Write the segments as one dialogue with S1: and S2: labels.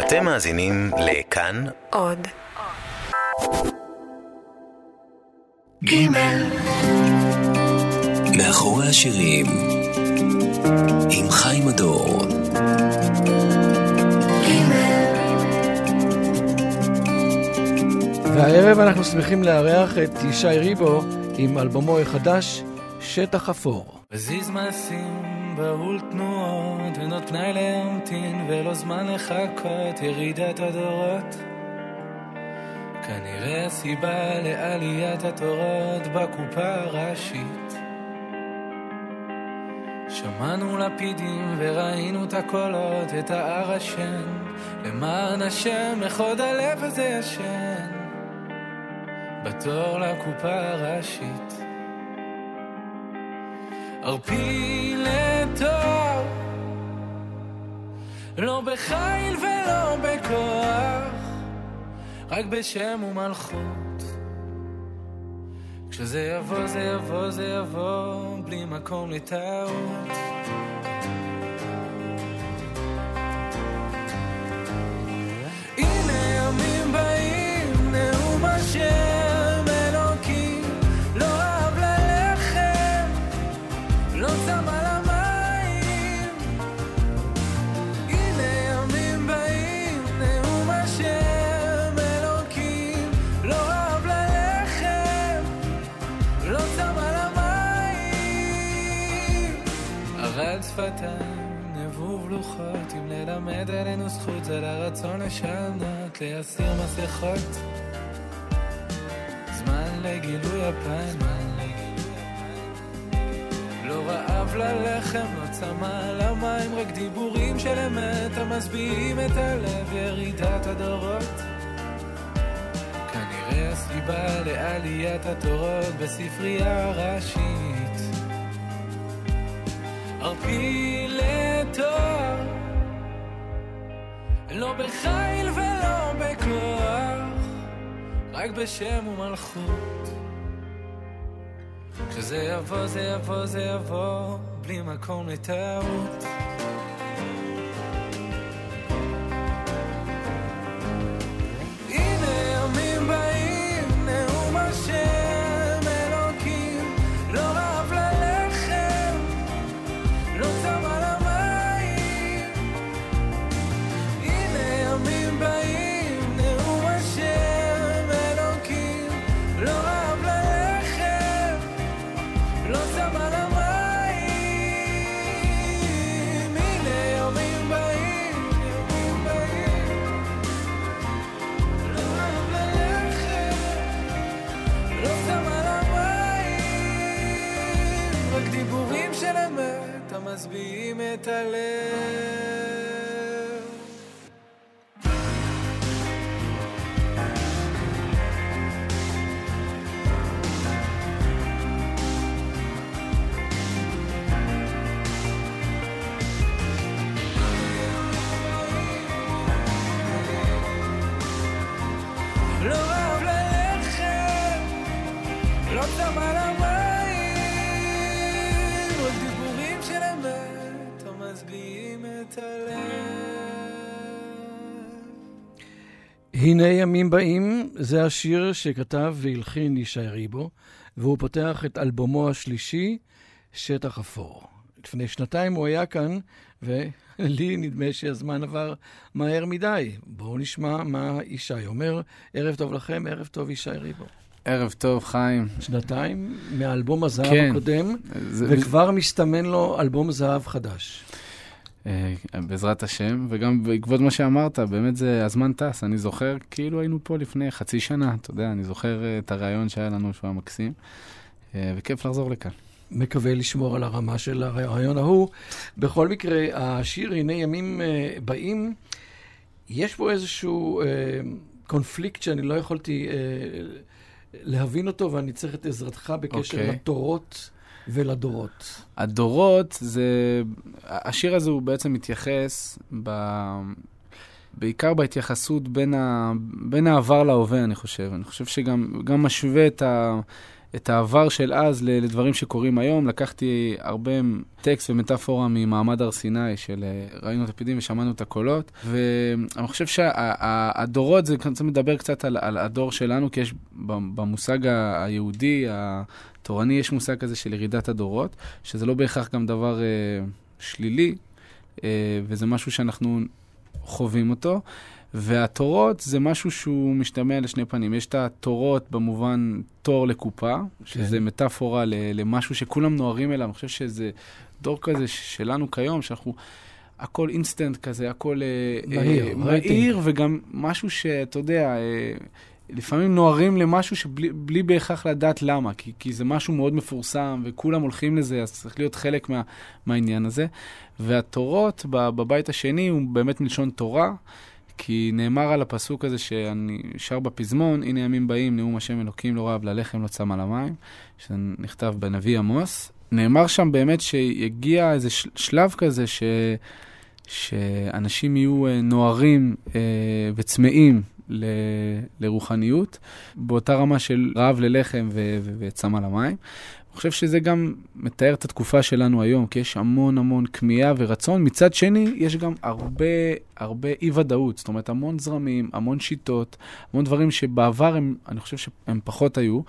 S1: אתם מאזינים לכאן
S2: עוד.
S1: ג' מאחורי השירים עם חיים הדור
S3: והערב אנחנו שמחים לארח את ישי ריבו עם אלבומו החדש, שטח אפור.
S4: בזיז מעשים, בהול תנועות, ונות פנאי להמתין, ולא זמן לחכות, ירידת הדורות. כנראה הסיבה לעליית התורות בקופה הראשית. שמענו לפידים וראינו את הקולות, את ההר השן, למען השם, לכוד הלב הזה ישן, בתור לקופה הראשית. ערפיל לטוב, לא בחיל ולא בכוח, רק בשם ומלכות. כשזה יבוא, זה יבוא, זה יבוא, בלי מקום לטעות. הנה ימים באים, נאום השם שפתיים, נבוב לוחות, אם ללמד עלינו זכות, על הרצון לשנות, להסיר מסכות. זמן לגילוי הפן, לא רעב ללחם, לא צמא למים, רק דיבורים של אמת המשביעים את הלב, ירידת הדורות. כנראה הסיבה לעליית התורות בספרייה הראשית. ערפיל לתואר, לא בחיל ולא בכוח, רק בשם ומלכות. כשזה יבוא, זה יבוא, זה יבוא, בלי מקום לטעות. אמת המשביעים את הלב. לא אהב ללחם, לא צם
S3: הנה ימים באים, זה השיר שכתב והלחין ישי ריבו, והוא פותח את אלבומו השלישי, שטח אפור. לפני שנתיים הוא היה כאן, ולי נדמה שהזמן עבר מהר מדי. בואו נשמע מה ישי אומר. ערב טוב לכם, ערב טוב ישי ריבו.
S5: ערב טוב, חיים.
S3: שנתיים מאלבום הזהב
S5: כן.
S3: הקודם,
S5: זה-
S3: וכבר מסתמן לו אלבום זהב חדש.
S5: אה, בעזרת השם, וגם בעקבות מה שאמרת, באמת זה, הזמן טס. אני זוכר כאילו היינו פה לפני חצי שנה, אתה יודע, אני זוכר אה, את הרעיון שהיה לנו, שהוא היה מקסים, אה, וכיף לחזור לכאן.
S3: מקווה לשמור על הרמה של הרעיון ההוא. בכל מקרה, השיר "הנה ימים באים", יש בו איזשהו אה, קונפליקט שאני לא יכולתי אה, להבין אותו, ואני צריך את עזרתך בקשר
S5: אוקיי.
S3: לתורות ולדורות.
S5: הדורות זה... השיר הזה הוא בעצם מתייחס ב... בעיקר בהתייחסות בין, ה... בין העבר להווה, אני חושב. אני חושב שגם גם משווה את, ה... את העבר של אז לדברים שקורים היום. לקחתי הרבה טקסט ומטאפורה ממעמד הר סיני, של אה, ראינו את הפקידים ושמענו את הקולות, ואני חושב שהדורות, זה צריך לדבר קצת על, על הדור שלנו, כי יש במושג היהודי, התורני, יש מושג כזה של ירידת הדורות, שזה לא בהכרח גם דבר אה, שלילי, אה, וזה משהו שאנחנו חווים אותו. והתורות זה משהו שהוא משתמע לשני פנים. יש את התורות במובן תור לקופה, כן. שזה מטאפורה למשהו שכולם נוהרים אליו. אני חושב שזה דור כזה שלנו כיום, שאנחנו... הכל אינסטנט כזה, הכל
S3: אה, מהיר, אה,
S5: מהיר וגם משהו שאתה יודע, אה, לפעמים נוהרים למשהו שבלי בהכרח לדעת למה, כי, כי זה משהו מאוד מפורסם וכולם הולכים לזה, אז צריך להיות חלק מה, מהעניין הזה. והתורות בבית השני הוא באמת מלשון תורה. כי נאמר על הפסוק הזה שאני שר בפזמון, הנה ימים באים, נאום השם אלוקים לא רב, ללחם לא צם על המים, שנכתב בנביא עמוס. נאמר שם באמת שיגיע איזה שלב כזה ש... שאנשים יהיו אה, נוערים אה, וצמאים ל... לרוחניות, באותה רמה של רעב ללחם ו... וצם על המים. אני חושב שזה גם מתאר את התקופה שלנו היום, כי יש המון המון כמיהה ורצון. מצד שני, יש גם הרבה, הרבה אי-ודאות. זאת אומרת, המון זרמים, המון שיטות, המון דברים שבעבר הם, אני חושב שהם פחות היו,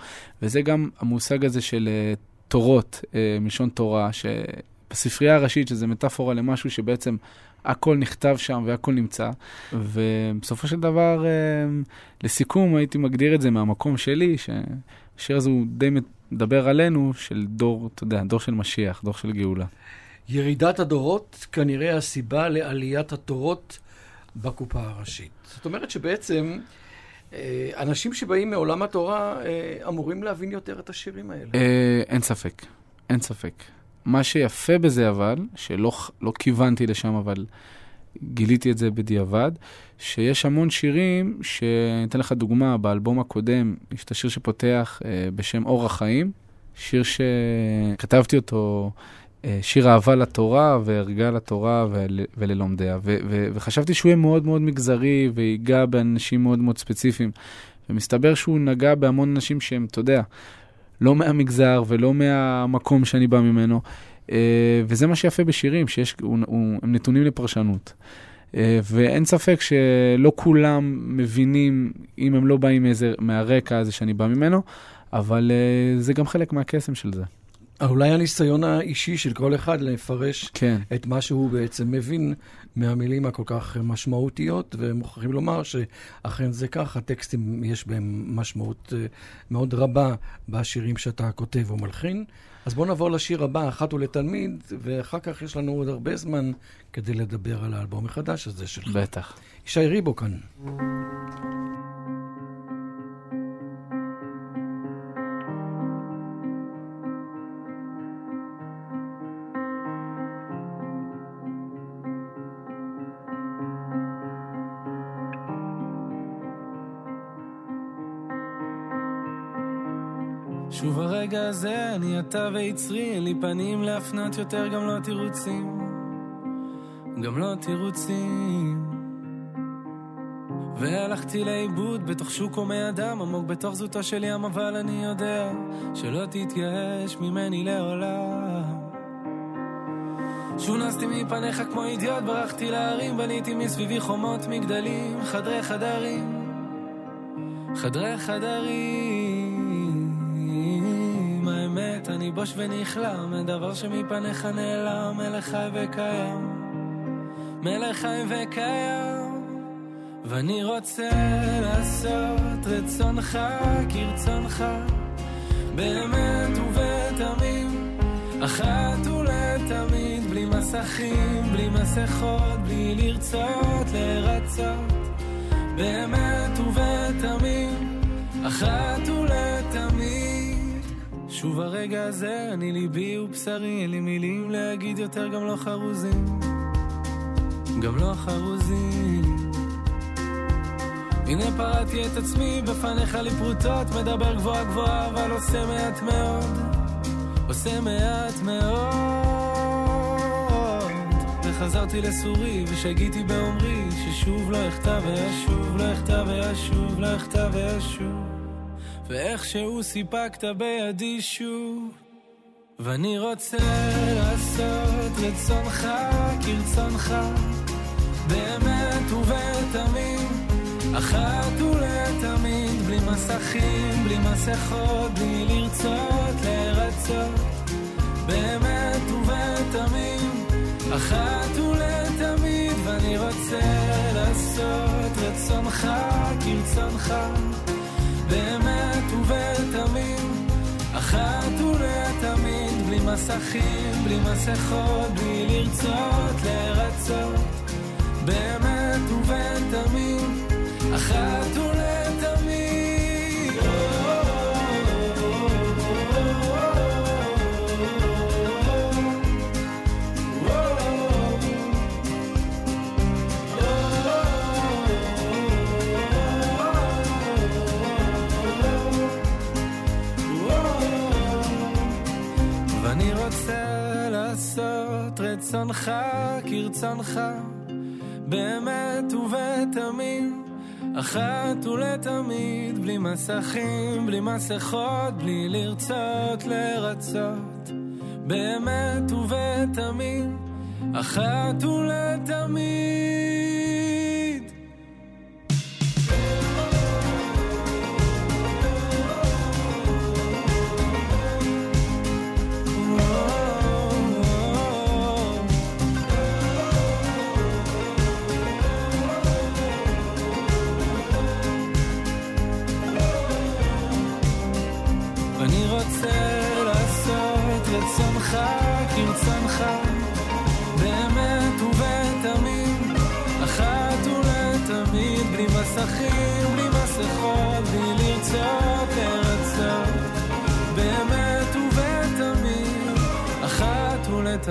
S5: וזה גם המושג הזה של uh, תורות, uh, מלשון תורה, שבספרייה הראשית, שזה מטאפורה למשהו שבעצם הכל נכתב שם והכל נמצא. ובסופו של דבר, uh, לסיכום, הייתי מגדיר את זה מהמקום שלי, שהשיר הזה הוא די... מדבר עלינו של דור, אתה יודע, דור של משיח, דור של גאולה.
S3: ירידת הדורות כנראה הסיבה לעליית התורות בקופה הראשית. זאת אומרת שבעצם אה, אנשים שבאים מעולם התורה אה, אמורים להבין יותר את השירים האלה.
S5: אה, אין ספק, אין ספק. מה שיפה בזה אבל, שלא לא כיוונתי לשם, אבל גיליתי את זה בדיעבד, שיש המון שירים, שאני אתן לך דוגמה, באלבום הקודם יש את השיר שפותח אה, בשם אור החיים, שיר שכתבתי אותו, אה, שיר אהבה לתורה וערגה לתורה ול, וללומדיה, ו, ו, וחשבתי שהוא יהיה מאוד מאוד מגזרי ויגע באנשים מאוד מאוד ספציפיים, ומסתבר שהוא נגע בהמון אנשים שהם, אתה יודע, לא מהמגזר ולא מהמקום שאני בא ממנו. אה, וזה מה שיפה בשירים, שיש, הוא, הוא, הם נתונים לפרשנות. אה, ואין ספק שלא כולם מבינים, אם הם לא באים מאיזה, מהרקע הזה שאני בא ממנו, אבל אה, זה גם חלק מהקסם של זה.
S3: אולי הניסיון האישי של כל אחד לפרש כן. את מה שהוא בעצם מבין מהמילים הכל כך משמעותיות, ומוכרחים לומר שאכן זה כך, הטקסטים יש בהם משמעות מאוד רבה בשירים שאתה כותב ומלחין. אז בואו נעבור לשיר הבא, אחת ולתלמיד, ואחר כך יש לנו עוד הרבה זמן כדי לדבר על האלבום החדש הזה שלך.
S5: בטח.
S3: ישי ריבו כאן.
S4: שוב הרגע הזה, אני אתה ויצרי, אין לי פנים להפנות יותר, גם לא תירוצים. גם לא תירוצים. והלכתי לאיבוד בתוך שוק הומי אדם, עמוק בתוך זוטו של ים, אבל אני יודע שלא תתייאש ממני לעולם. שונסתי מפניך כמו אידיוט, ברחתי להרים, בניתי מסביבי חומות מגדלים, חדרי חדרים, חדרי חדרים. אני בוש ונכלם, מדבר שמפניך נעלם, מלך חי וקיים, מלך חי וקיים. ואני רוצה לעשות רצונך כרצונך, באמת ובתמים, אחת ולתמיד, בלי מסכים, בלי מסכות, בלי לרצות לרצות, באמת ובתמים, אחת ולתמיד. שוב הרגע הזה, אני ליבי ובשרי, אין לי מילים להגיד יותר, גם לא חרוזים. גם לא חרוזים. הנה פרעתי את עצמי בפניך לפרוטות, מדבר גבוהה גבוהה, אבל עושה מעט מאוד. עושה מעט מאוד. וחזרתי לסורי, ושגיתי באומרי, ששוב לא אכתב ואשוב, לא אכתב ואשוב, לא אכתב ואשוב. ואיכשהו סיפקת בידי שוב. ואני רוצה לעשות רצונך כרצונך, באמת ובתמים, אחת ולתמיד, בלי מסכים, בלי מסכות, בלי לרצות לרצות, באמת ובתמים, אחת ולתמיד, ואני רוצה לעשות רצונך כרצונך, באמת ובתמים, אחת ולתמיד, בלי מסכים, בלי מסכות, בלי לרצות לרצות, באמת ובתמים, אחת רצונך כרצונך, באמת ובתמים, אחת ולתמיד, בלי מסכים, בלי מסכות, בלי לרצות לרצות, באמת ובתמים, אחת ולתמיד.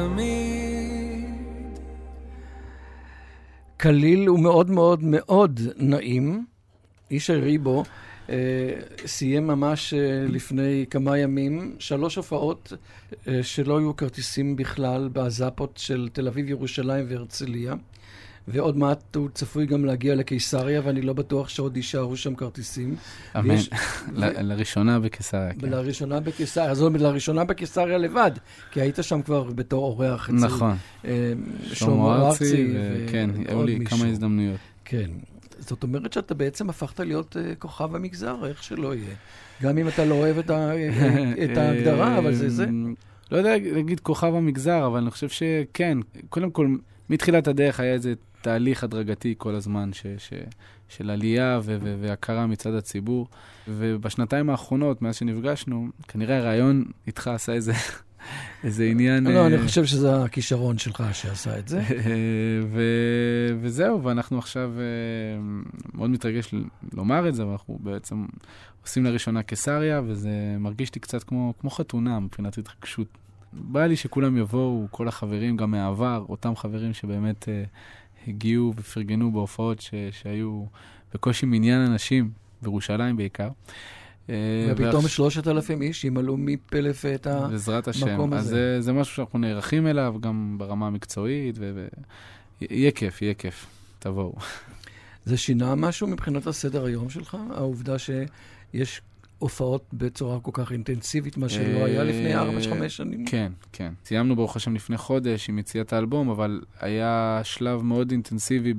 S4: ולתמיד.
S3: קליל ומאוד מאוד מאוד נעים. ישי ריבו אה, סיים ממש אה, לפני כמה ימים שלוש הופעות אה, שלא היו כרטיסים בכלל בזאפות של תל אביב, ירושלים והרצליה. ועוד מעט הוא צפוי גם להגיע לקיסריה, ואני לא בטוח שעוד יישארו שם כרטיסים.
S5: אמן.
S3: ויש-
S5: ל- לראשונה בקיסריה, כן.
S3: לראשונה בקיסריה, זאת אומרת, לראשונה בקיסריה לבד, כי היית שם כבר בתור אורח אצל
S5: נכון.
S3: אה,
S5: שלמה ארצי,
S3: ו-
S5: וכן, היו לי
S3: מישהו.
S5: כמה הזדמנויות.
S3: כן. זאת אומרת שאתה בעצם הפכת להיות uh, כוכב המגזר, איך שלא יהיה. גם אם אתה לא אוהב את, ה, את ההגדרה, אבל זה זה.
S5: לא יודע להגיד כוכב המגזר, אבל אני חושב שכן. קודם כל, מתחילת הדרך היה איזה תהליך הדרגתי כל הזמן ש, ש, של עלייה ו, ו, והכרה מצד הציבור. ובשנתיים האחרונות, מאז שנפגשנו, כנראה הרעיון איתך עשה איזה, איזה עניין...
S3: לא, אני
S5: אה,
S3: חושב שזה הכישרון שלך שעשה את זה.
S5: ו- וזהו, ואנחנו עכשיו אה, מאוד מתרגש לומר את זה, ואנחנו בעצם עושים לראשונה קיסריה, וזה מרגיש לי קצת כמו, כמו חתונה מבחינת התרגשות. בא לי שכולם יבואו, כל החברים, גם מהעבר, אותם חברים שבאמת אה, הגיעו ופרגנו בהופעות ש- שהיו בקושי מניין אנשים, בירושלים בעיקר. אה,
S3: ופתאום שלושת אלפים איש ימלאו מפה לפה את ה...
S5: בעזרת השם.
S3: המקום
S5: אז
S3: הזה.
S5: זה, זה משהו שאנחנו נערכים אליו, גם ברמה המקצועית, ו... ו... כיף, יהיה כיף. תבואו.
S3: זה שינה משהו מבחינת הסדר היום שלך? העובדה שיש הופעות בצורה כל כך אינטנסיבית, מה שלא היה לפני
S5: אה,
S3: 4-5 שנים?
S5: כן, כן. סיימנו ברוך השם לפני חודש עם יציאת האלבום, אבל היה שלב מאוד אינטנסיבי.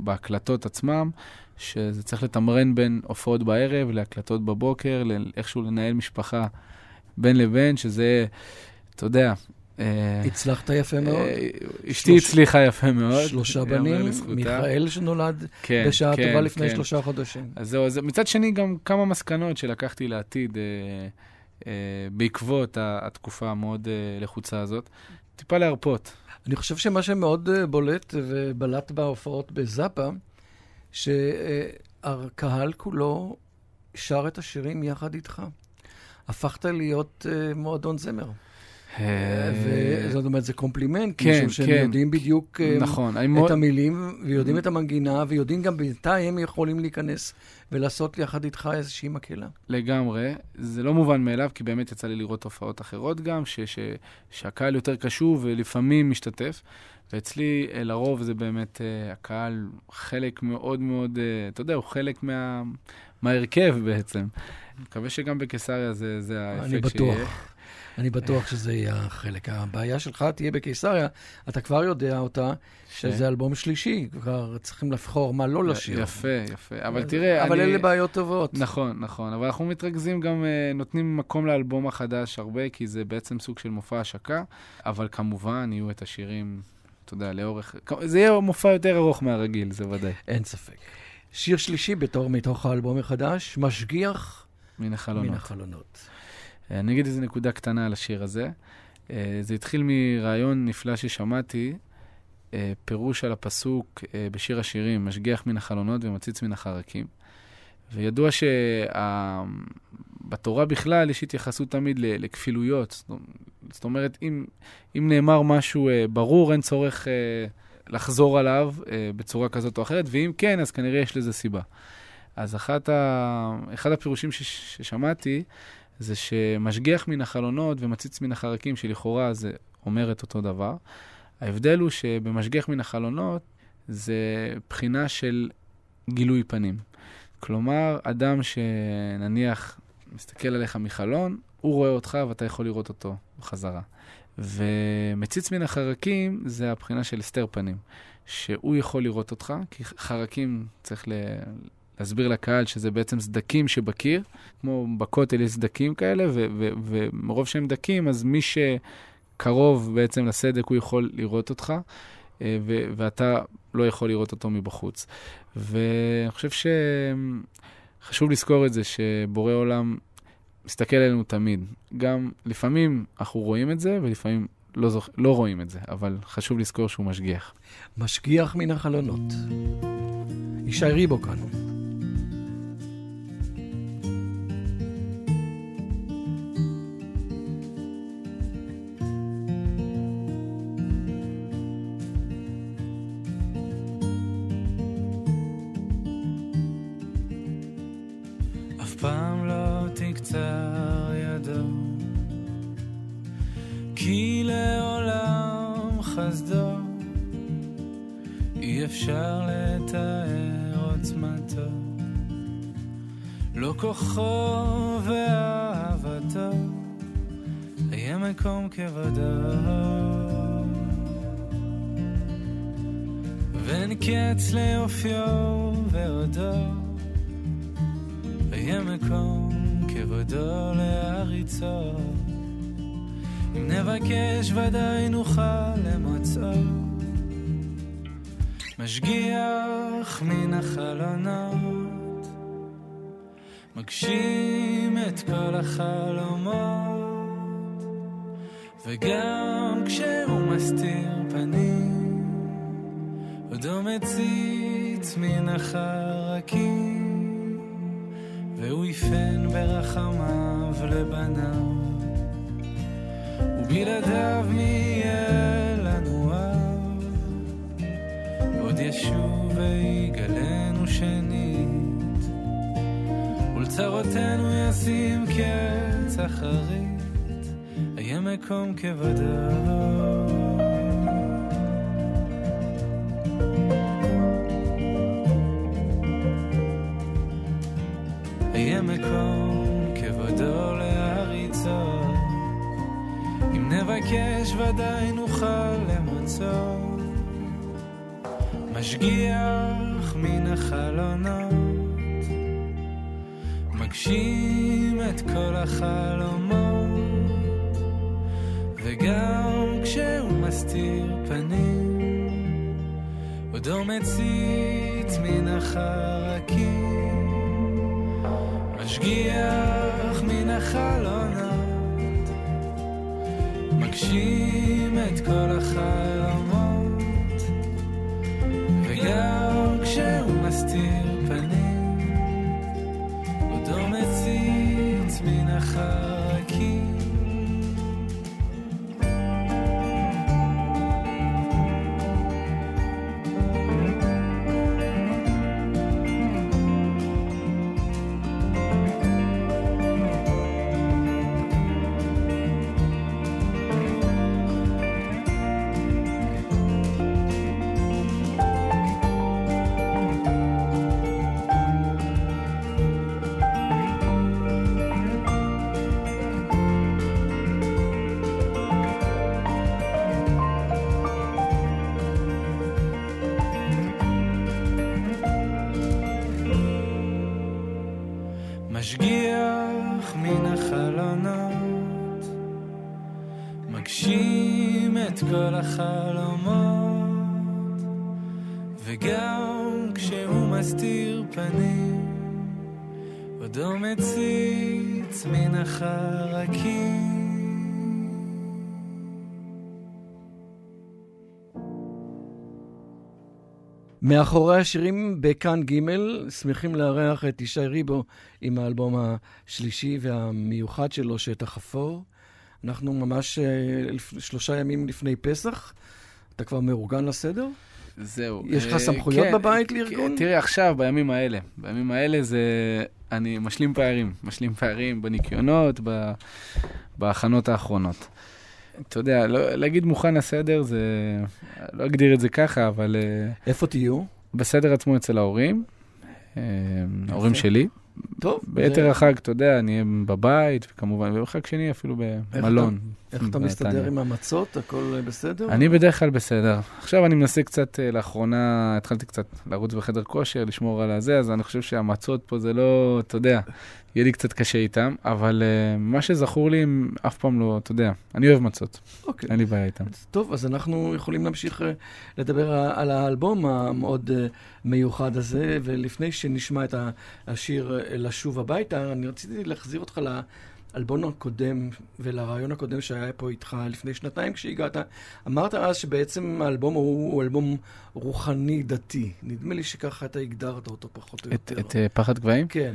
S5: בהקלטות עצמם, שזה צריך לתמרן בין הופעות בערב להקלטות בבוקר, ל- איכשהו לנהל משפחה בין לבין, שזה, אתה יודע... אה,
S3: הצלחת יפה מאוד.
S5: אה, אשתי
S3: שלוש-
S5: הצליחה יפה מאוד.
S3: שלושה בנים. מיכאל שנולד
S5: כן,
S3: בשעה
S5: כן,
S3: טובה לפני
S5: כן.
S3: שלושה חודשים.
S5: אז זהו, אז מצד שני גם כמה מסקנות שלקחתי לעתיד אה, בעקבות התקופה המאוד לחוצה הזאת. טיפה להרפות.
S3: אני חושב שמה שמאוד בולט ובלט בהופעות בזאפה, שהקהל כולו שר את השירים יחד איתך. הפכת להיות מועדון זמר. וזאת אומרת, זה קומפלימנט,
S5: כן,
S3: משום שהם
S5: כן.
S3: יודעים בדיוק אה,
S5: נכון,
S3: את
S5: מאוד...
S3: המילים, ויודעים את המנגינה, ויודעים גם מתי הם יכולים להיכנס ולעשות יחד איתך איזושהי מקהלה.
S5: לגמרי. זה לא מובן מאליו, כי באמת יצא לי לראות תופעות אחרות גם, ש, ש, שהקהל יותר קשוב ולפעמים משתתף. ואצלי, אה, לרוב זה באמת, אה, הקהל חלק מאוד מאוד, אה, אתה יודע, הוא חלק מה, מההרכב בעצם. מקווה שגם בקיסריה זה, זה האפקט
S3: אני בטוח. אני בטוח שזה יהיה החלק. הבעיה שלך תהיה בקיסריה, אתה כבר יודע אותה, שזה אלבום שלישי, כבר צריכים לבחור מה לא לשיר.
S5: יפה, יפה. אבל תראה,
S3: אבל
S5: אני...
S3: אלה בעיות טובות.
S5: נכון, נכון. אבל אנחנו מתרכזים גם, אה, נותנים מקום לאלבום החדש הרבה, כי זה בעצם סוג של מופע השקה, אבל כמובן יהיו את השירים, אתה יודע, לאורך... זה יהיה מופע יותר ארוך מהרגיל, זה ודאי.
S3: אין ספק. שיר שלישי בתור מתוך האלבום החדש, משגיח
S5: מן החלונות.
S3: מן החלונות.
S5: אני אגיד איזה נקודה קטנה על השיר הזה. אה, זה התחיל מרעיון נפלא ששמעתי, אה, פירוש על הפסוק אה, בשיר השירים, משגיח מן החלונות ומציץ מן החרקים. וידוע שבתורה בכלל יש התייחסות תמיד לכפילויות. זאת אומרת, אם, אם נאמר משהו ברור, אין צורך לחזור עליו בצורה כזאת או אחרת, ואם כן, אז כנראה יש לזה סיבה. אז אחת ה... אחד הפירושים ששמעתי, זה שמשגיח מן החלונות ומציץ מן החרקים, שלכאורה זה אומר את אותו דבר. ההבדל הוא שבמשגיח מן החלונות זה בחינה של גילוי פנים. כלומר, אדם שנניח מסתכל עליך מחלון, הוא רואה אותך ואתה יכול לראות אותו בחזרה. ומציץ מן החרקים זה הבחינה של הסתר פנים, שהוא יכול לראות אותך, כי חרקים צריך. להסביר לקהל שזה בעצם סדקים שבקיר, כמו בכותל יש סדקים כאלה, ומרוב שהם דקים, אז מי שקרוב בעצם לסדק, הוא יכול לראות אותך, אה, ואתה לא יכול לראות אותו מבחוץ. ואני חושב שחשוב לזכור את זה, שבורא עולם מסתכל עלינו תמיד. גם לפעמים אנחנו רואים את זה, ולפעמים לא, זוכ... לא רואים את זה, אבל חשוב לזכור שהוא משגיח.
S3: משגיח מן החלונות. ישי ריבו כאן.
S4: מקום כבודו. ואין קץ ליופיו ועודו, יהיה מקום כבודו להריצו. אם נבקש ודאי נוכל למוצאו. משגיח מן החלונות מגשים את כל החלומות, וגם כשהוא מסתיר פנים, עודו מציץ מן החרקים, והוא יפן ברחמיו לבניו, ובלעדיו מי יהיה לנו אב, עוד ישוב ויגלנו שנית. ולצרותינו ישים קץ אחרית, מקום כבודו. אהיה מקום כבודו להריצו, אם נבקש ודאי נוכל למצוא. משגיח מן החלונות מגשים את כל החלומות, וגם כשהוא מסתיר פנים, עודו מציץ מן החרקים, משגיח מן החלונות, מגשים את כל החלומות,
S3: מאחורי השירים בכאן ג' שמחים לארח את ישי ריבו עם האלבום השלישי והמיוחד שלו, שטח אפור. אנחנו ממש אה, שלושה ימים לפני פסח. אתה כבר מאורגן לסדר?
S5: זהו.
S3: יש לך
S5: אה,
S3: סמכויות
S5: כן,
S3: בבית
S5: כן,
S3: לארגון?
S5: תראי, עכשיו, בימים האלה. בימים האלה זה... אני משלים פערים. משלים פערים בניקיונות, בהכנות האחרונות. אתה יודע, לא, להגיד מוכן לסדר זה... לא אגדיר את זה ככה, אבל אה,
S3: איפה תהיו?
S5: בסדר עצמו אצל ההורים. אה, ההורים שלי.
S3: טוב.
S5: ביתר
S3: זה-
S5: החג, אתה יודע, נהיה בבית, וכמובן, ובחג שני אפילו במלון.
S3: איך אתה
S5: בנתניה.
S3: מסתדר עם המצות? הכל אה, בסדר?
S5: אני בדרך כלל בסדר. עכשיו אני מנסה קצת, לאחרונה התחלתי קצת לרוץ בחדר כושר, לשמור על הזה, אז אני חושב שהמצות פה זה לא, אתה יודע, יהיה לי קצת קשה איתם, אבל uh, מה שזכור לי, הם אף פעם לא, אתה יודע, אני אוהב מצות,
S3: אוקיי.
S5: אין לי בעיה איתם.
S3: טוב, אז אנחנו יכולים להמשיך אה, לדבר על האלבום המאוד אה, מיוחד הזה, ולפני שנשמע את השיר לשוב הביתה, אני רציתי להחזיר אותך לאלבום הקודם ולרעיון הקודם שהיה פה איתך לפני שנתיים כשהגעת. אמרת אז שבעצם האלבום הוא, הוא אלבום רוחני דתי. נדמה לי שככה אתה הגדרת אותו פחות או
S5: את,
S3: יותר.
S5: את אה, פחד גבהים?
S3: כן.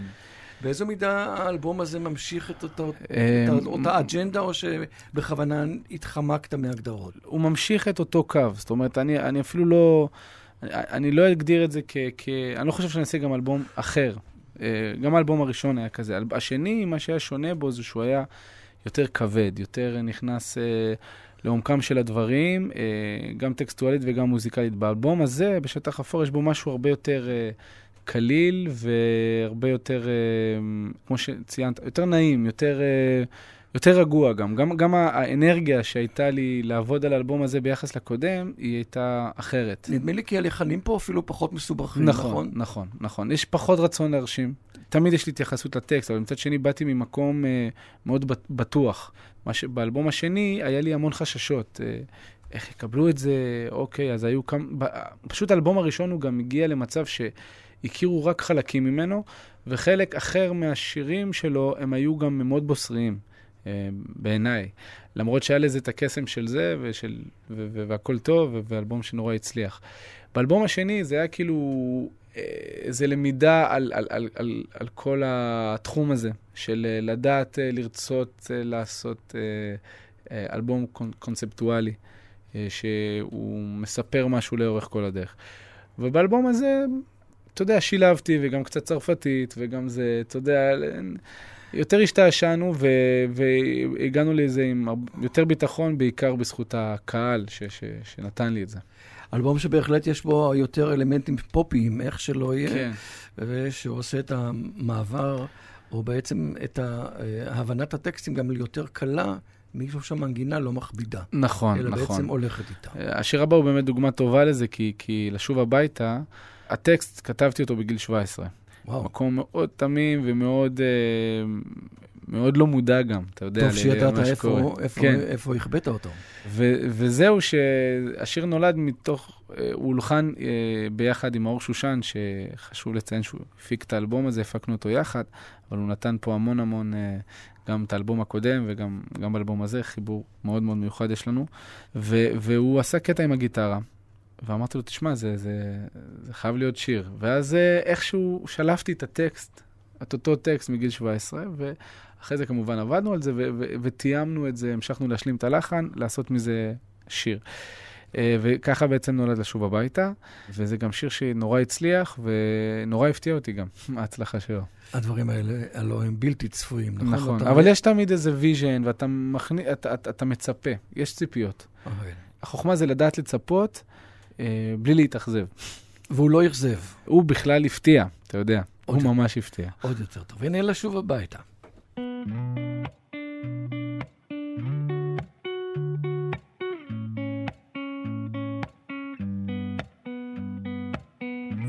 S3: באיזו מידה האלבום הזה ממשיך את אותו,
S5: אה,
S3: את אותה אג'נדה, או שבכוונה התחמקת מהגדרות?
S5: הוא ממשיך את אותו קו, זאת אומרת, אני, אני אפילו לא, אני, לא אגדיר את זה כ, כ... אני לא חושב שאני אעשה גם אלבום אחר. אה, גם האלבום הראשון היה כזה. השני, מה שהיה שונה בו זה שהוא היה יותר כבד, יותר נכנס אה, לעומקם של הדברים, אה, גם טקסטואלית וגם מוזיקלית. באלבום הזה, בשטח אפור, יש בו משהו הרבה יותר אה, קליל והרבה יותר, אה, כמו שציינת, יותר נעים, יותר... אה, יותר רגוע גם. גם, גם האנרגיה שהייתה לי לעבוד על האלבום הזה ביחס לקודם, היא הייתה אחרת.
S3: נדמה לי כי הלחנים פה אפילו פחות מסובכים, נכון?
S5: נכון, נכון, נכון. יש פחות רצון להרשים. תמיד יש לי התייחסות לטקסט, אבל מצד שני באתי ממקום אה, מאוד בט- בטוח. מה שבאלבום השני היה לי המון חששות. אה, איך יקבלו את זה? אוקיי, אז היו כמה... פשוט האלבום הראשון הוא גם הגיע למצב שהכירו רק חלקים ממנו, וחלק אחר מהשירים שלו הם היו גם מאוד בוסריים. אה, בעיניי. למרות שהיה לזה את הקסם של זה, ושל, ו- ו- והכל טוב, ואלבום שנורא הצליח. באלבום השני זה היה כאילו אה, איזה למידה על, על, על, על, על כל התחום הזה, של אה, לדעת אה, לרצות אה, לעשות אה, אה, אלבום קונ- קונספטואלי, אה, שהוא מספר משהו לאורך כל הדרך. ובאלבום הזה, אתה יודע, שילבתי, וגם קצת צרפתית, וגם זה, אתה יודע, יותר השתעשענו ו- והגענו לזה עם יותר ביטחון, בעיקר בזכות הקהל ש- ש- שנתן לי את זה.
S3: אלבום שבהחלט יש בו יותר אלמנטים פופיים, איך שלא יהיה,
S5: כן.
S3: ושעושה את המעבר, או בעצם את אה, הבנת הטקסטים גם ליותר קלה, מישהו שהמנגינה לא מכבידה,
S5: נכון,
S3: אלא
S5: נכון.
S3: בעצם הולכת איתה.
S5: השיר הבא הוא באמת דוגמה טובה לזה, כי, כי לשוב הביתה, הטקסט, כתבתי אותו בגיל 17.
S3: וואו,
S5: מקום מאוד תמים ומאוד אה, מאוד לא מודע גם, אתה יודע,
S3: טוב שידעת
S5: למה שקורה.
S3: איפה- איפה
S5: כן.
S3: איפה הכבאת אותו.
S5: ו- וזהו שהשיר נולד מתוך, אה, הוא הולחן אה, ביחד עם מאור שושן, שחשוב לציין שהוא הפיק את האלבום הזה, הפקנו אותו יחד, אבל הוא נתן פה המון המון, אה, גם את האלבום הקודם וגם גם באלבום הזה, חיבור מאוד מאוד מיוחד יש לנו. ו- והוא עשה קטע עם הגיטרה, ואמרתי לו, תשמע, זה, זה, זה חייב להיות שיר. ואז אה, איכשהו שלפתי את הטקסט, את אותו טקסט מגיל 17, ו... אחרי זה כמובן עבדנו על זה ותיאמנו את זה, המשכנו להשלים את הלחן, לעשות מזה שיר. אה, וככה בעצם נולד לשוב הביתה, וזה גם שיר שנורא הצליח ונורא הפתיע אותי גם, ההצלחה שלו.
S3: הדברים האלה, הלוא הם בלתי צפויים, נכון?
S5: נכון,
S3: אתה-
S5: אבל יש תמיד איזה vision ואתה מכניס, אתה, אתה, אתה מצפה, יש ציפיות.
S3: אוקיי.
S5: החוכמה זה לדעת לצפות בלי להתאכזב.
S3: והוא לא אכזב,
S5: הוא בכלל הפתיע, אתה יודע, הוא
S3: אוקיי.
S5: ממש הפתיע.
S3: עוד יותר טוב. הנה לשוב הביתה.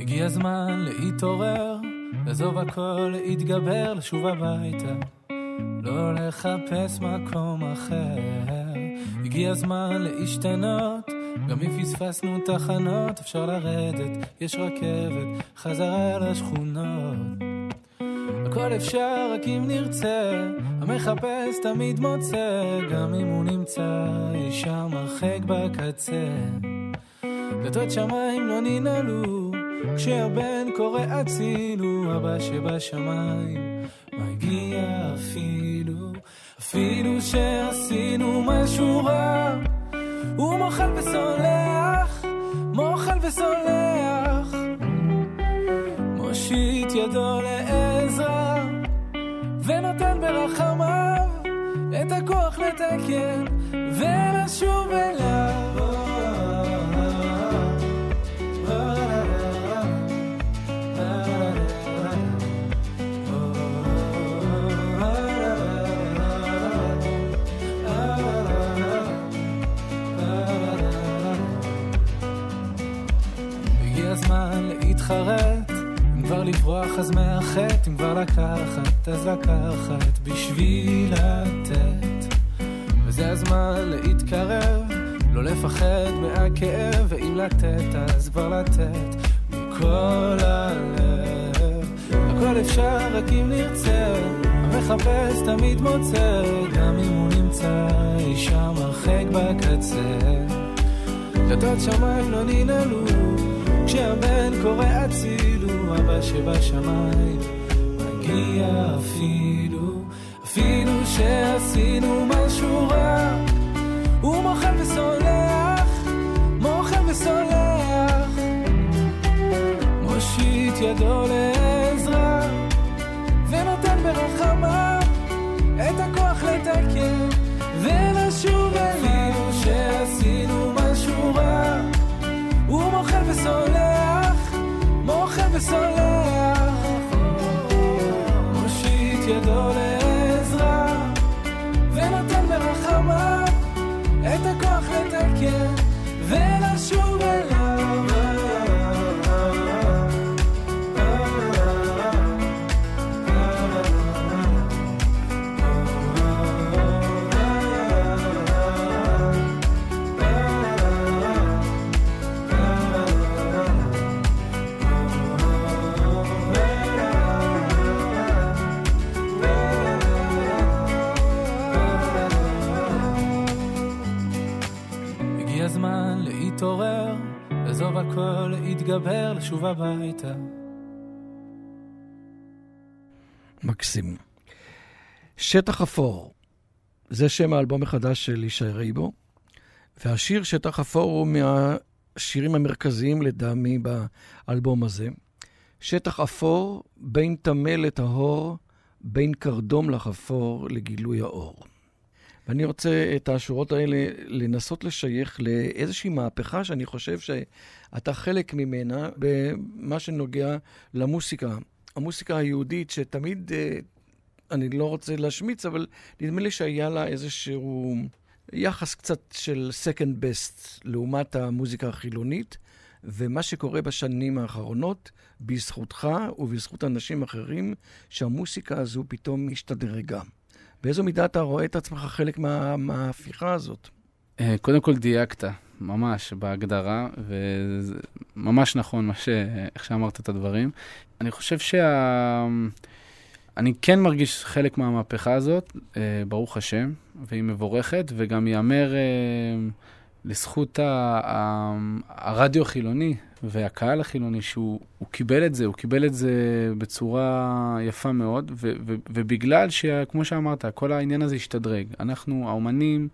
S4: הגיע הזמן להתעורר, לעזוב הכל, להתגבר, לשוב הביתה. לא לחפש מקום אחר. הגיע הזמן להשתנות, גם אם פספסנו תחנות אפשר לרדת, יש רכבת, חזרה לשכונות. הכל אפשר רק אם נרצה, המחפש תמיד מוצא, גם אם הוא נמצא אי שם בקצה. דלתות שמיים לא ננעלו, כשהבן קורא אצילו, אבא שבשמיים מגיע אפילו, אפילו שעשינו משהו רע, הוא מוחל וסולח, מוחל וסולח, מושיט ידו לעזרה, ונותן ברחמיו את הכוח לתקן ולשוב אליו. אז מהחטא, אם כבר לקחת אז לקחת בשביל לתת. וזה הזמן להתקרב, לא לפחד מהכאב, ואם לתת אז כבר לתת מכל הלב. הכל אפשר רק אם נרצה, המחפש תמיד מוצא, גם אם הוא נמצא אי שם בקצה. דלתות שמיים לא ננעלו, כשהבן קורא אבא שבשמיים. מגיע אפילו, אפילו שעשינו משהו רע, הוא מוחל וסולח, מוחל וסולח, מושיט ידו לעזרה, ונותן ברחמיו מוחל הכל, להתגבר, לשוב הביתה.
S3: מקסים. שטח אפור, זה שם האלבום החדש של ישי ריבו, והשיר שטח אפור הוא מהשירים המרכזיים לדעמי באלבום הזה. שטח אפור, בין טמא לטהור, בין קרדום לחפור לגילוי האור. ואני רוצה את השורות האלה לנסות לשייך לאיזושהי מהפכה שאני חושב שאתה חלק ממנה במה שנוגע למוסיקה. המוסיקה היהודית שתמיד, אה, אני לא רוצה להשמיץ, אבל נדמה לי שהיה לה איזשהו יחס קצת של second best לעומת המוזיקה החילונית. ומה שקורה בשנים האחרונות, בזכותך ובזכות אנשים אחרים, שהמוסיקה הזו פתאום השתדרגה. באיזו מידה אתה רואה את עצמך חלק מה- מההפיכה הזאת?
S5: אה, קודם כל דייקת, ממש, בהגדרה, וממש נכון מה ש... איך שאמרת את הדברים. אני חושב שה... אני כן מרגיש חלק מהמהפכה הזאת, אה, ברוך השם, והיא מבורכת, וגם ייאמר אה, לזכות ה... ה... הרדיו החילוני והקהל החילוני, שהוא קיבל את זה, הוא קיבל את זה בצורה יפה מאוד, ו... ו... ובגלל שכמו שאמרת, כל העניין הזה השתדרג. אנחנו, האומנים,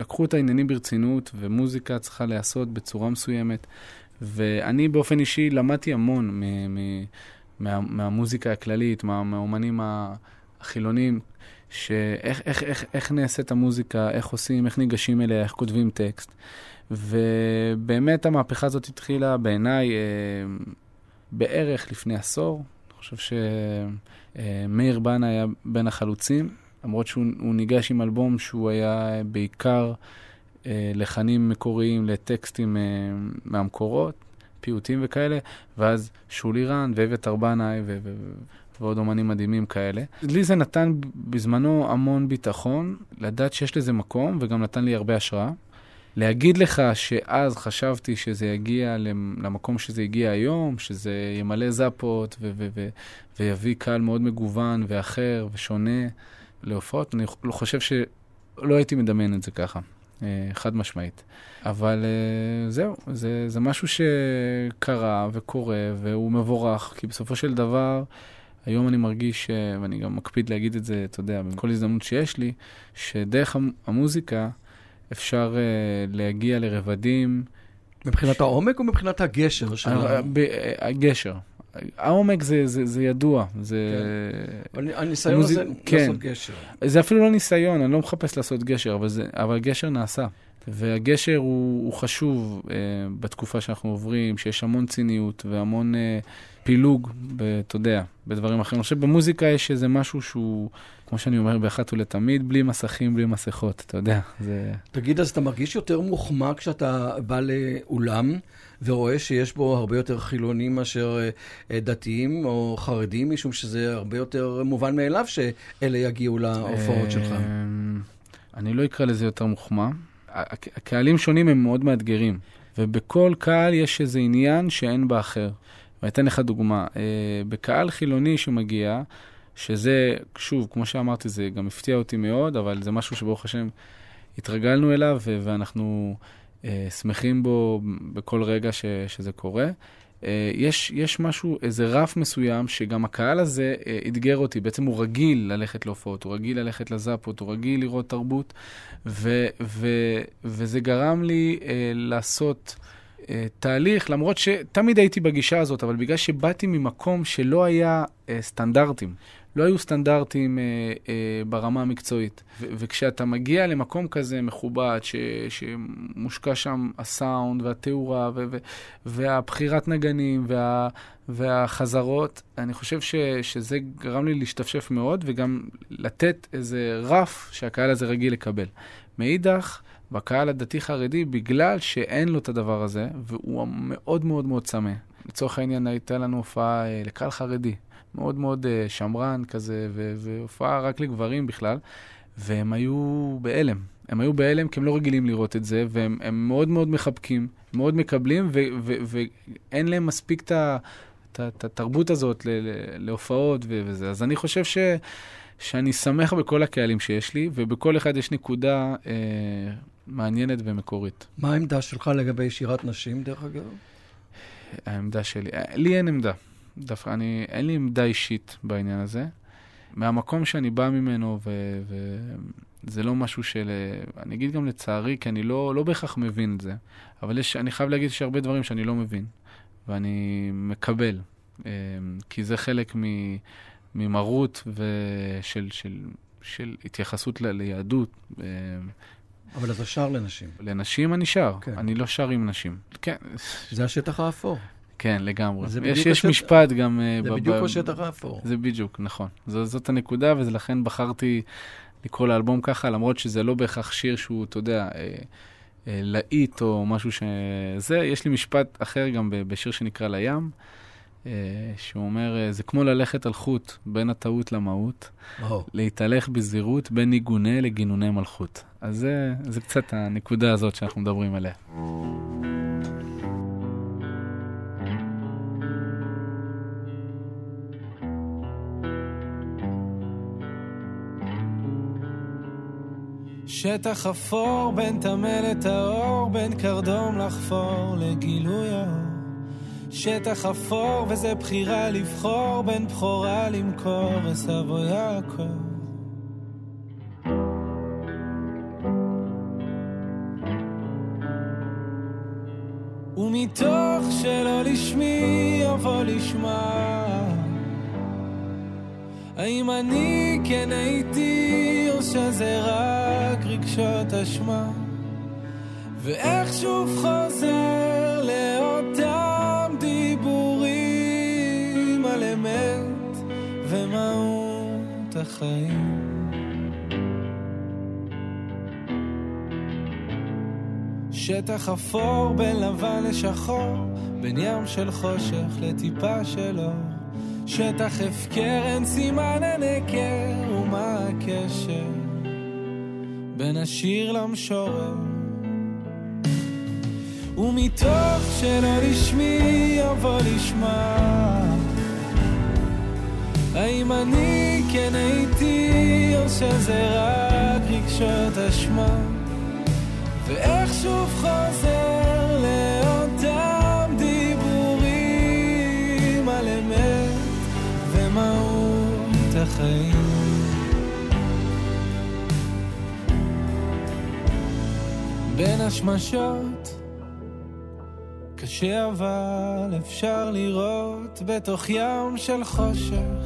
S5: לקחו את העניינים ברצינות, ומוזיקה צריכה להיעשות בצורה מסוימת. ואני באופן אישי למדתי המון מ- מ- מה, מהמוזיקה הכללית, מה, מהאומנים החילונים, שאיך איך, איך, איך נעשית המוזיקה, איך עושים, איך ניגשים אליה, איך כותבים טקסט. ובאמת המהפכה הזאת התחילה בעיניי אה, בערך לפני עשור. אני חושב שמאיר בנה היה בין החלוצים, למרות שהוא ניגש עם אלבום שהוא היה בעיקר אה, לחנים מקוריים לטקסטים אה, מהמקורות, פיוטים וכאלה, ואז שולי רן ואביתר בנאי ועוד אומנים מדהימים כאלה. לי זה נתן בזמנו המון ביטחון, לדעת שיש לזה מקום, וגם נתן לי הרבה השראה. להגיד לך שאז חשבתי שזה יגיע למקום שזה הגיע היום, שזה ימלא זאפות ו- ו- ו- ויביא קהל מאוד מגוון ואחר ושונה להופעות, אני חושב שלא הייתי מדמיין את זה ככה, אה, חד משמעית. אבל אה, זהו, זה, זה משהו שקרה וקורה והוא מבורך, כי בסופו של דבר, היום אני מרגיש, אה, ואני גם מקפיד להגיד את זה, אתה יודע, בכל הזדמנות שיש לי, שדרך המוזיקה אפשר להגיע לרבדים.
S3: מבחינת ש... העומק או מבחינת הגשר? של...
S5: הגשר. העומק זה, זה, זה ידוע, זה...
S3: כן. הניסיון המוזיק... הזה כן. לעשות גשר.
S5: זה אפילו לא ניסיון, אני לא מחפש לעשות גשר, אבל, זה, אבל גשר נעשה. והגשר הוא, הוא חשוב אה, בתקופה שאנחנו עוברים, שיש המון ציניות והמון אה, פילוג, אתה יודע, בדברים אחרים. אני חושב שבמוזיקה יש איזה משהו שהוא, כמו שאני אומר, באחת ולתמיד, בלי מסכים, בלי מסכות, אתה יודע. זה...
S3: תגיד, אז אתה מרגיש יותר מוחמא כשאתה בא לאולם ורואה שיש בו הרבה יותר חילונים מאשר אה, דתיים או חרדים, משום שזה הרבה יותר מובן מאליו שאלה יגיעו להופעות שלך? אמ,
S5: אני לא אקרא לזה יותר מוחמא. הקהלים שונים הם מאוד מאתגרים, ובכל קהל יש איזה עניין שאין באחר. ואני אתן לך דוגמה. אה, בקהל חילוני שמגיע, שזה, שוב, כמו שאמרתי, זה גם הפתיע אותי מאוד, אבל זה משהו שברוך השם התרגלנו אליו, ואנחנו אה, שמחים בו בכל רגע ש, שזה קורה. אה, יש, יש משהו, איזה רף מסוים, שגם הקהל הזה אה, אתגר אותי. בעצם הוא רגיל ללכת להופעות, הוא רגיל ללכת לזאפות, הוא רגיל לראות תרבות, ו, ו, וזה גרם לי אה, לעשות תהליך, למרות שתמיד הייתי בגישה הזאת, אבל בגלל שבאתי ממקום שלא היה אה, סטנדרטים. לא היו סטנדרטים אה, אה, ברמה המקצועית. ו- וכשאתה מגיע למקום כזה מכובד, ש- שמושקע שם הסאונד והתאורה ו- ו- והבחירת נגנים וה- והחזרות, אני חושב ש- שזה גרם לי להשתפשף מאוד, וגם לתת איזה רף שהקהל הזה רגיל לקבל. מאידך, בקהל הדתי-חרדי, בגלל שאין לו את הדבר הזה, והוא מאוד מאוד מאוד צמא. לצורך העניין, הייתה לנו הופעה אה, לקהל חרדי. מאוד מאוד uh, שמרן כזה, והופעה רק לגברים בכלל, והם היו בהלם. הם היו בהלם כי הם לא רגילים לראות את זה, והם מאוד מאוד מחבקים, מאוד מקבלים, ואין להם מספיק את התרבות הזאת להופעות וזה. אז אני חושב ש... שאני שמח בכל הקהלים שיש לי, ובכל אחד יש נקודה אה, מעניינת ומקורית.
S3: מה העמדה שלך לגבי שירת נשים, דרך אגב?
S5: העמדה שלי, לי אין עמדה. דווקא אני, אין לי עמדה אישית בעניין הזה. מהמקום שאני בא ממנו, וזה לא משהו של... אני אגיד גם לצערי, כי אני לא, לא בהכרח מבין את זה, אבל יש, אני חייב להגיד שיש הרבה דברים שאני לא מבין, ואני מקבל, אמ, כי זה חלק ממרות ושל של, של התייחסות ל, ליהדות.
S3: אבל אתה שר לנשים.
S5: לנשים אני שר, כן. אני לא שר עם נשים. כן.
S3: זה השטח האפור.
S5: כן, לגמרי. יש, יש השט... משפט גם...
S3: אה, זה בדיוק השטח האפור.
S5: זה בדיוק, נכון. ז, זאת הנקודה, ולכן בחרתי לקרוא לאלבום ככה, למרות שזה לא בהכרח שיר שהוא, אתה יודע, אה, אה, להיט או משהו שזה. יש לי משפט אחר גם בשיר שנקרא לים, שהוא אומר, אה, זה כמו ללכת על חוט בין הטעות למהות, oh. להתהלך בזהירות בין ניגוני לגינוני מלכות. אז זה, זה קצת הנקודה הזאת שאנחנו מדברים עליה.
S4: שטח אפור בין טמא לטהור, בין קרדום לחפור לגילוי האור. שטח אפור וזה בחירה לבחור בין בכורה למכור וסבו יעקב. ומתוך שלא לשמי יבוא לשמה האם אני כן הייתי או שזה רק רגשות אשמה ואיך שוב חוזר לאותם החיים שטח אפור בין לבן לשחור בין ים של חושך לטיפה של אור שטח הפקר, אין סימן, אין היכר, ומה הקשר בין השיר למשורר? ומתוך שלא לשמי יבוא לשמה. האם אני כן הייתי, או שזה רק רגשות אשמה? ואיך שוב חוזר לאותם דיבורים על אמת ומהות החיים. בין השמשות קשה אבל אפשר לראות בתוך ים של חושך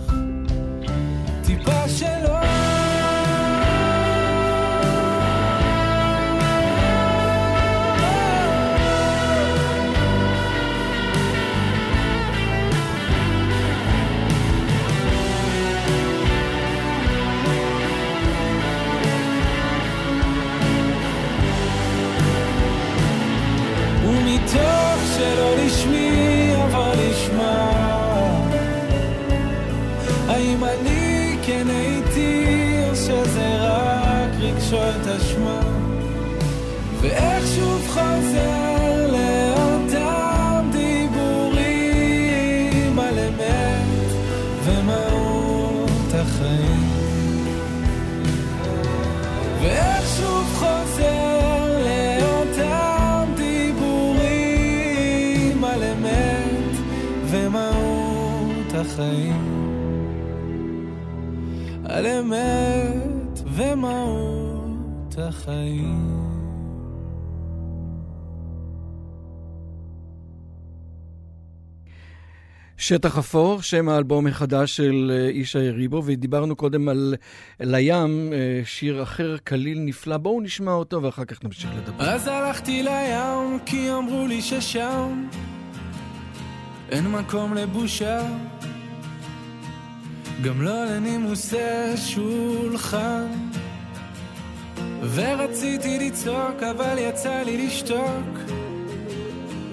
S4: רגשות אשמה ואיך שוב חוזר לאותם דיבורים על אמת ומהות החיים. ואיך שוב חוזר לאותם דיבורים על אמת ומהות החיים. על אמת ומהות החיים.
S3: שטח אפור, שם האלבום החדש של אה, ישי ריבו, ודיברנו קודם על לים, אה, שיר אחר, קליל נפלא. בואו נשמע אותו ואחר כך נמשיך לדבר.
S4: אז הלכתי לים, כי אמרו לי ששם אין מקום לבושה, גם לא לנימוסי שולחן. ורציתי לצעוק, אבל יצא לי לשתוק.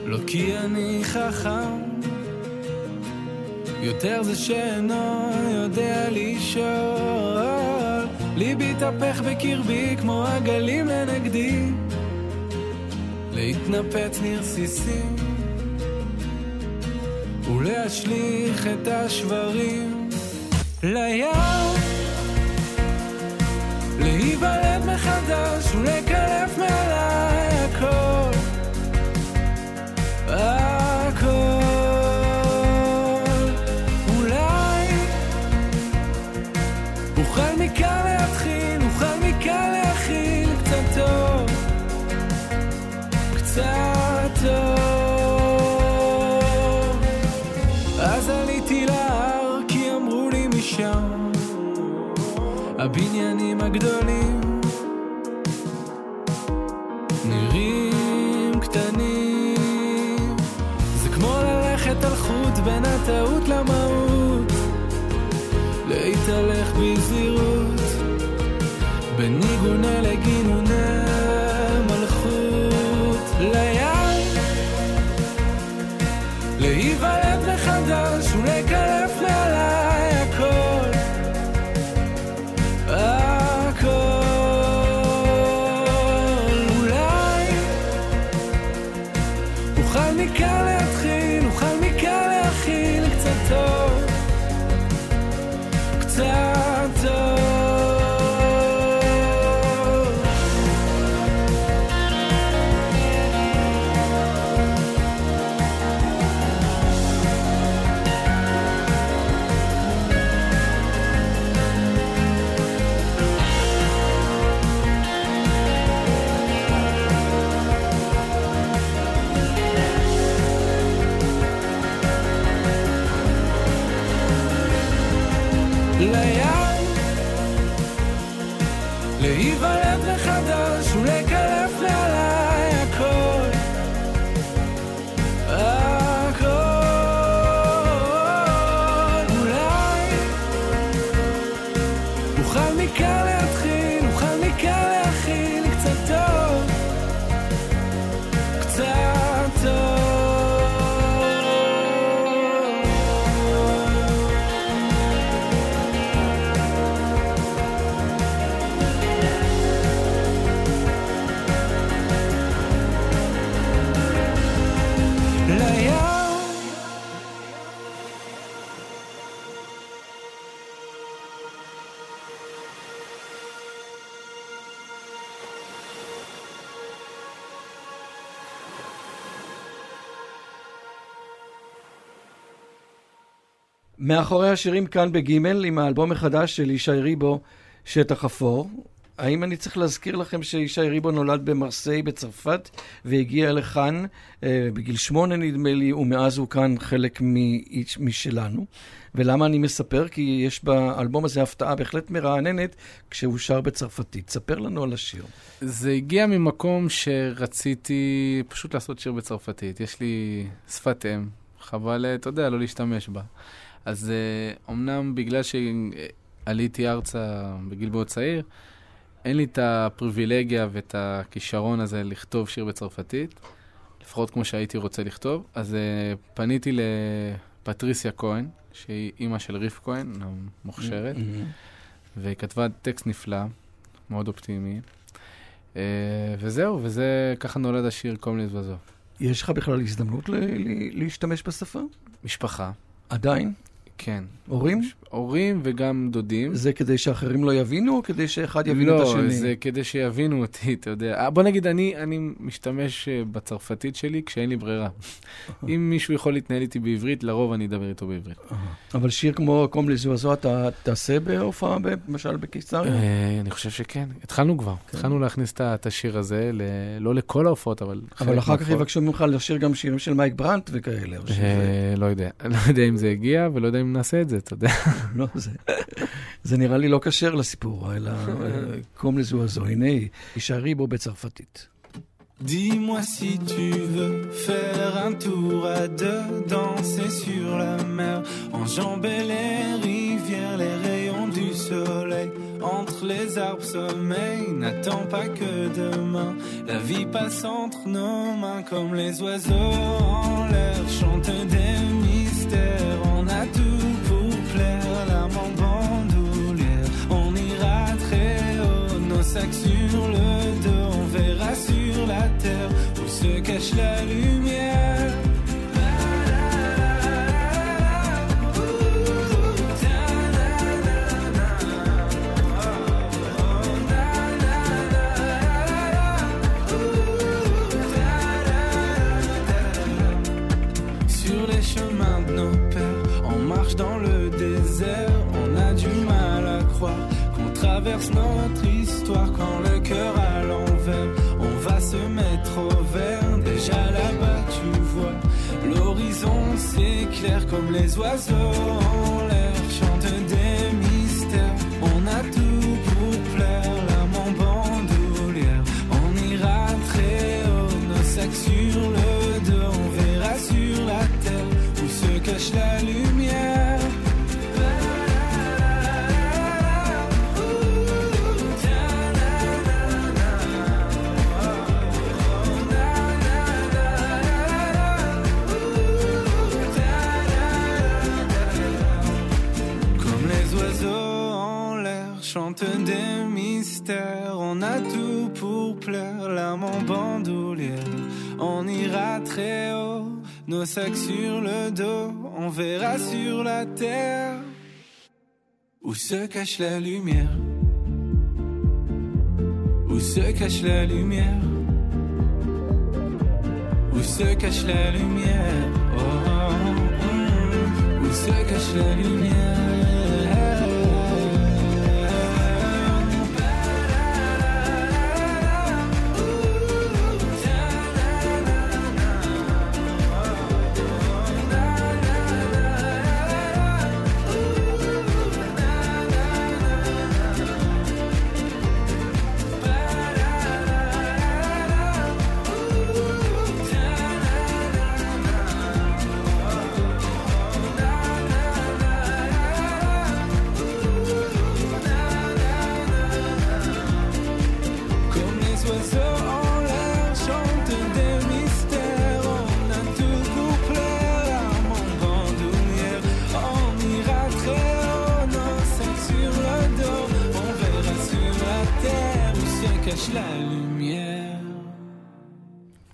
S4: לא כי אני חכם, יותר זה שאינו יודע לשאול. ליבי התהפך בקרבי כמו הגלים לנגדי, להתנפץ נרסיסים ולהשליך את השברים לים. להיוולד מחדש ולקלף מעליי הכל, הכל. אולי אוכל מכאן להתחיל, אוכל מכאן להכיל קצת טוב, קצת טוב. אז עליתי להר כי אמרו לי משם הבניינים הגדולים נראים קטנים. זה כמו ללכת על חוט בין הטעות למהות להתהלך
S3: מאחורי השירים כאן בגימל, עם האלבום החדש של ישי ריבו, שטח אפור. האם אני צריך להזכיר לכם שישי ריבו נולד במרסיי בצרפת והגיע לכאן אה, בגיל שמונה נדמה לי, ומאז הוא כאן חלק מ- משלנו. ולמה אני מספר? כי יש באלבום הזה הפתעה בהחלט מרעננת כשהוא שר בצרפתית. ספר לנו על השיר.
S5: זה הגיע ממקום שרציתי פשוט לעשות שיר בצרפתית. יש לי שפת אם, חבל, אתה יודע, לא להשתמש בה. אז אומנם אה, בגלל שעליתי ארצה בגיל מאוד צעיר, אין לי את הפריבילגיה ואת הכישרון הזה לכתוב שיר בצרפתית, לפחות כמו שהייתי רוצה לכתוב. אז uh, פניתי לפטריסיה כהן, שהיא אימא של ריף כהן, המוכשרת, mm-hmm. והיא כתבה טקסט נפלא, מאוד אופטימי. Uh, וזהו, וזה, ככה נולד השיר כל מיני זבזו.
S3: יש לך בכלל הזדמנות ל- ל- להשתמש בשפה?
S5: משפחה.
S3: עדיין?
S5: כן.
S3: הורים?
S5: הורים וגם דודים.
S3: זה כדי שאחרים לא יבינו, או כדי שאחד יבין לא, את השני?
S5: לא, זה כדי שיבינו אותי, אתה יודע. אה, בוא נגיד, אני, אני משתמש אה, בצרפתית שלי כשאין לי ברירה. אם מישהו יכול להתנהל איתי בעברית, לרוב אני אדבר איתו בעברית.
S3: אבל שיר כמו קום לזועזוע, אתה תעשה בהופעה, למשל בקיסריה?
S5: אה, אני חושב שכן. התחלנו כבר. כן. התחלנו להכניס את השיר הזה, לא לכל ההופעות, אבל...
S3: אבל אחר כך יבקשו ממך לשיר גם שירים של מייק ברנט וכאלה.
S5: לא יודע. לא יודע אם זה הגיע, ולא יודע אם נעשה את זה, אתה יודע.
S3: לא, זה, זה נראה לי לא כשר לסיפור, אלא קום לזועזוע. הנה, יישארי בו בצרפתית.
S4: Dis-moi si tu veux faire un tour à deux, danser sur la mer, enjamber les rivières, les rayons du soleil, entre les arbres sommeil, n'attends pas que demain, la vie passe entre nos mains comme les oiseaux en l'air, chantent des mystères, on a tout sac sur le dos, on verra sur la terre où se cache la lumière. sorriso. Nos sacs sur le dos. On verra sur la terre où se cache la lumière? Où se cache la lumière? Où se cache la lumière? Oh, oh, oh. Où se cache la lumière?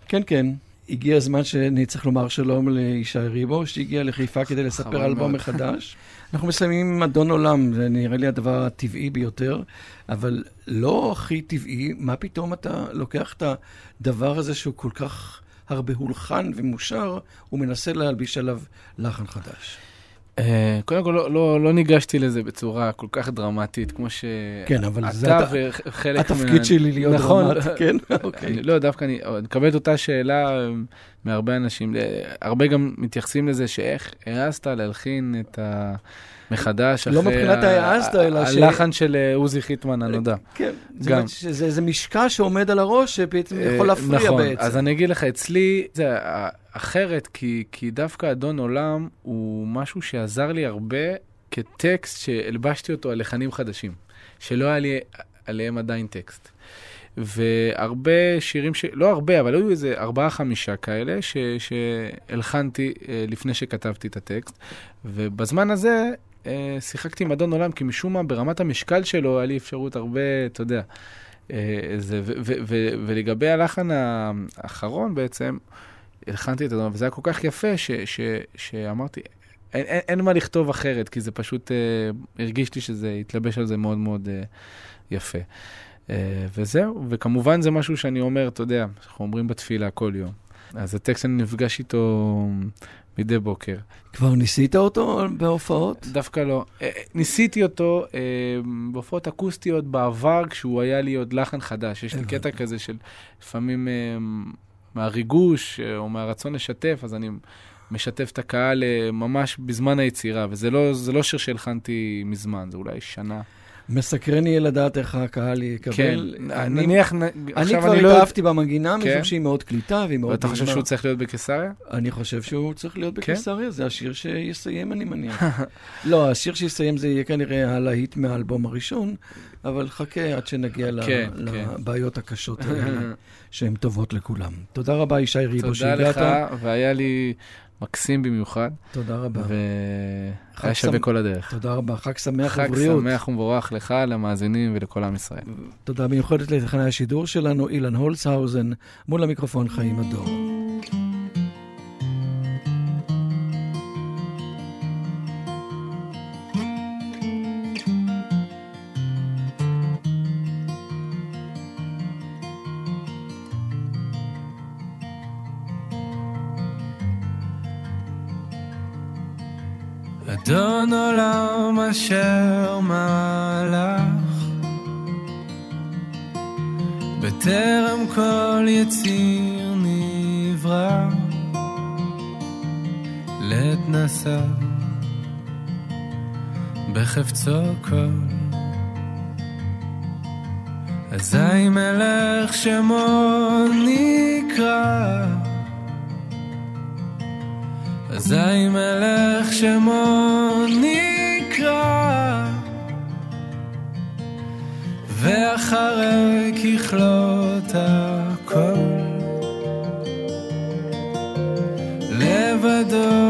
S3: כן, כן. הגיע הזמן שאני צריך לומר שלום לישי ריבו, שהגיע לחיפה כדי לספר אלבום מחדש. אנחנו מסיימים עם אדון עולם, זה נראה לי הדבר הטבעי ביותר, אבל לא הכי טבעי, מה פתאום אתה לוקח את הדבר הזה שהוא כל כך הרבה הולחן ומושר, ומנסה להלביש עליו לחן חדש?
S5: אה, קודם כל, לא, לא, לא ניגשתי לזה בצורה כל כך דרמטית, כמו ש...
S3: כן, אבל זה
S5: וחלק
S3: התפקיד שלי להיות
S5: נכון.
S3: דרמטי, כן? אוקיי.
S5: אני, לא, דווקא אני אני מקבל את אותה שאלה אה, מהרבה אנשים. הרבה גם מתייחסים לזה שאיך העזת להלחין את ה... מחדש,
S3: לא מבחינת
S5: ה-
S3: העזת, אלא ש-
S5: הלחן של אה, עוזי חיטמן הנודע.
S3: כן,
S5: גם.
S3: אומרת שזה איזה משקע שעומד על הראש, שפתאום יכול
S5: אה,
S3: להפריע
S5: נכון,
S3: בעצם.
S5: אז אני אגיד לך, אצלי זה אה, אחרת, כי, כי דווקא אדון עולם הוא משהו שעזר לי הרבה כטקסט שהלבשתי אותו על לחנים חדשים, שלא היה לי עליהם עדיין טקסט. והרבה שירים, ש... לא הרבה, אבל היו איזה ארבעה-חמישה כאלה ש... שהלחנתי אה, לפני שכתבתי את הטקסט. ובזמן הזה אה, שיחקתי עם אדון עולם, כי משום מה ברמת המשקל שלו היה לי אפשרות הרבה, אתה יודע, אה, זה, ו- ו- ו- ולגבי הלחן האחרון בעצם, הלחנתי את הדבר, וזה היה כל כך יפה ש- ש- שאמרתי, אין, אין, אין מה לכתוב אחרת, כי זה פשוט, אה, הרגיש לי שזה התלבש על זה מאוד מאוד אה, יפה. אה, וזהו, וכמובן זה משהו שאני אומר, אתה יודע, אנחנו אומרים בתפילה כל יום. אז הטקסט אני נפגש איתו מדי בוקר.
S3: כבר ניסית אותו בהופעות?
S5: דווקא לא. אה, ניסיתי אותו אה, בהופעות אקוסטיות בעבר, כשהוא היה לי עוד לחן חדש. יש לי. קטע כזה של לפעמים אה, מהריגוש אה, או מהרצון לשתף, אז אני משתף את הקהל אה, ממש בזמן היצירה, וזה לא, לא שיר שהלחנתי מזמן, זה אולי שנה.
S3: מסקרן יהיה לדעת איך הקהל יקבל.
S5: כן,
S3: אני,
S5: נניח,
S3: אני כבר
S5: אני לא...
S3: התאהבתי במנגינה, משום
S5: כן?
S3: שהיא מאוד קליטה והיא מאוד
S5: ואתה חושב. שהוא צריך להיות בקיסריה?
S3: אני חושב שהוא צריך להיות
S5: כן?
S3: בקיסריה, זה השיר שיסיים, אני מניח. לא, השיר שיסיים זה יהיה כנראה הלהיט מהאלבום הראשון, אבל חכה עד שנגיע ל-
S5: כן, כן.
S3: לבעיות הקשות האלה, שהן טובות לכולם. תודה רבה, ישי ריבו,
S5: תודה
S3: שהגעת.
S5: לך, והיה לי מקסים במיוחד,
S3: תודה רבה. חג
S5: והיה שווה
S3: שמח.
S5: כל הדרך.
S3: תודה רבה. חג שמח
S5: חג
S3: ובריאות.
S5: שמח ומבורך לך, למאזינים ולכל עם ישראל.
S3: תודה מיוחדת לטכנאי השידור שלנו, אילן הולצהאוזן, מול המיקרופון חיים הדור.
S4: אשר מלך בטרם כל יציר נברא לעת נסע בחפצו כל אזי מלך שמו נקרא. אזי מלך שמו נקרא ואחרי ככלות הכל. לבדו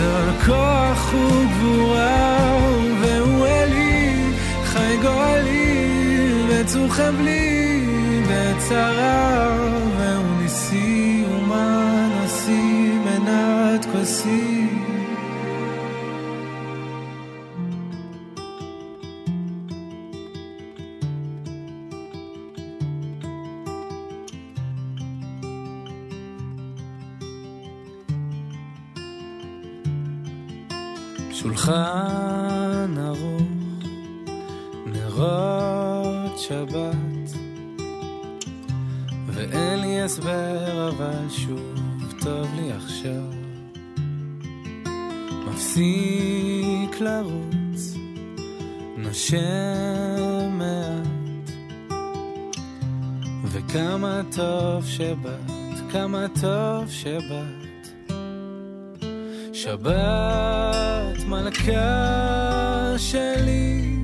S4: גדול כוח וגבורה, והוא אלי, חי גואלי, וצוכב לי בצרה, והוא ניסי ומה נשיא מנת כוסי. שולחן ערוך, נרות שבת, ואין לי הסבר אבל שוב טוב לי עכשיו. מפסיק לרוץ, נושם מעט, וכמה טוב שבאת, כמה טוב שבאת. שבת מלכה שלי,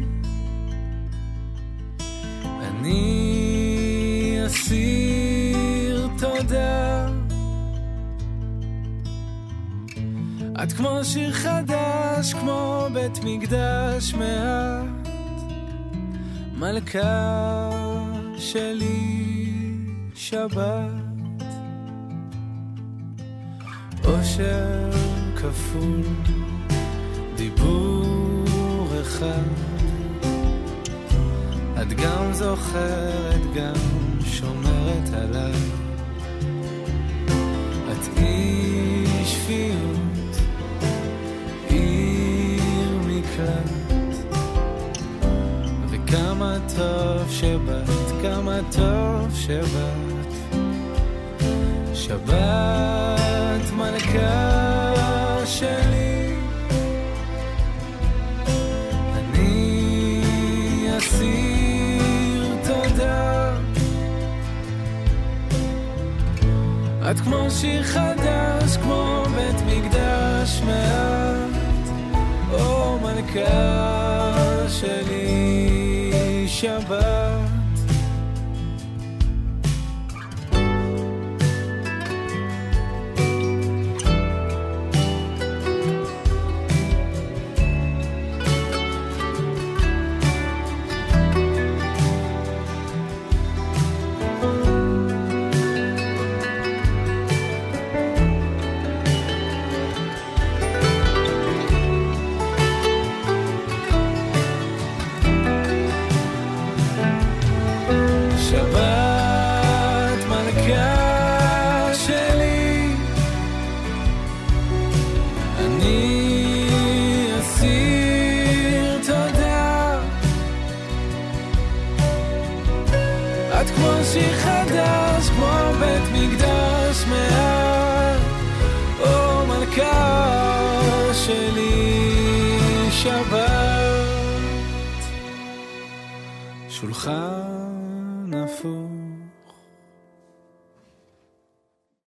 S4: אני אסיר תודה. את כמו שיר חדש, כמו בית מקדש מעט, מלכה שלי, שבת. אושר כפול, דיבור אחד. את גם זוכרת, גם שומרת עליי. את אי שפיות, עיר מקלט. וכמה טוב שבאת, כמה טוב שבאת. שבת את כמו שיר חדש, כמו בית מקדש מעט, או מלכה שלי, שבת.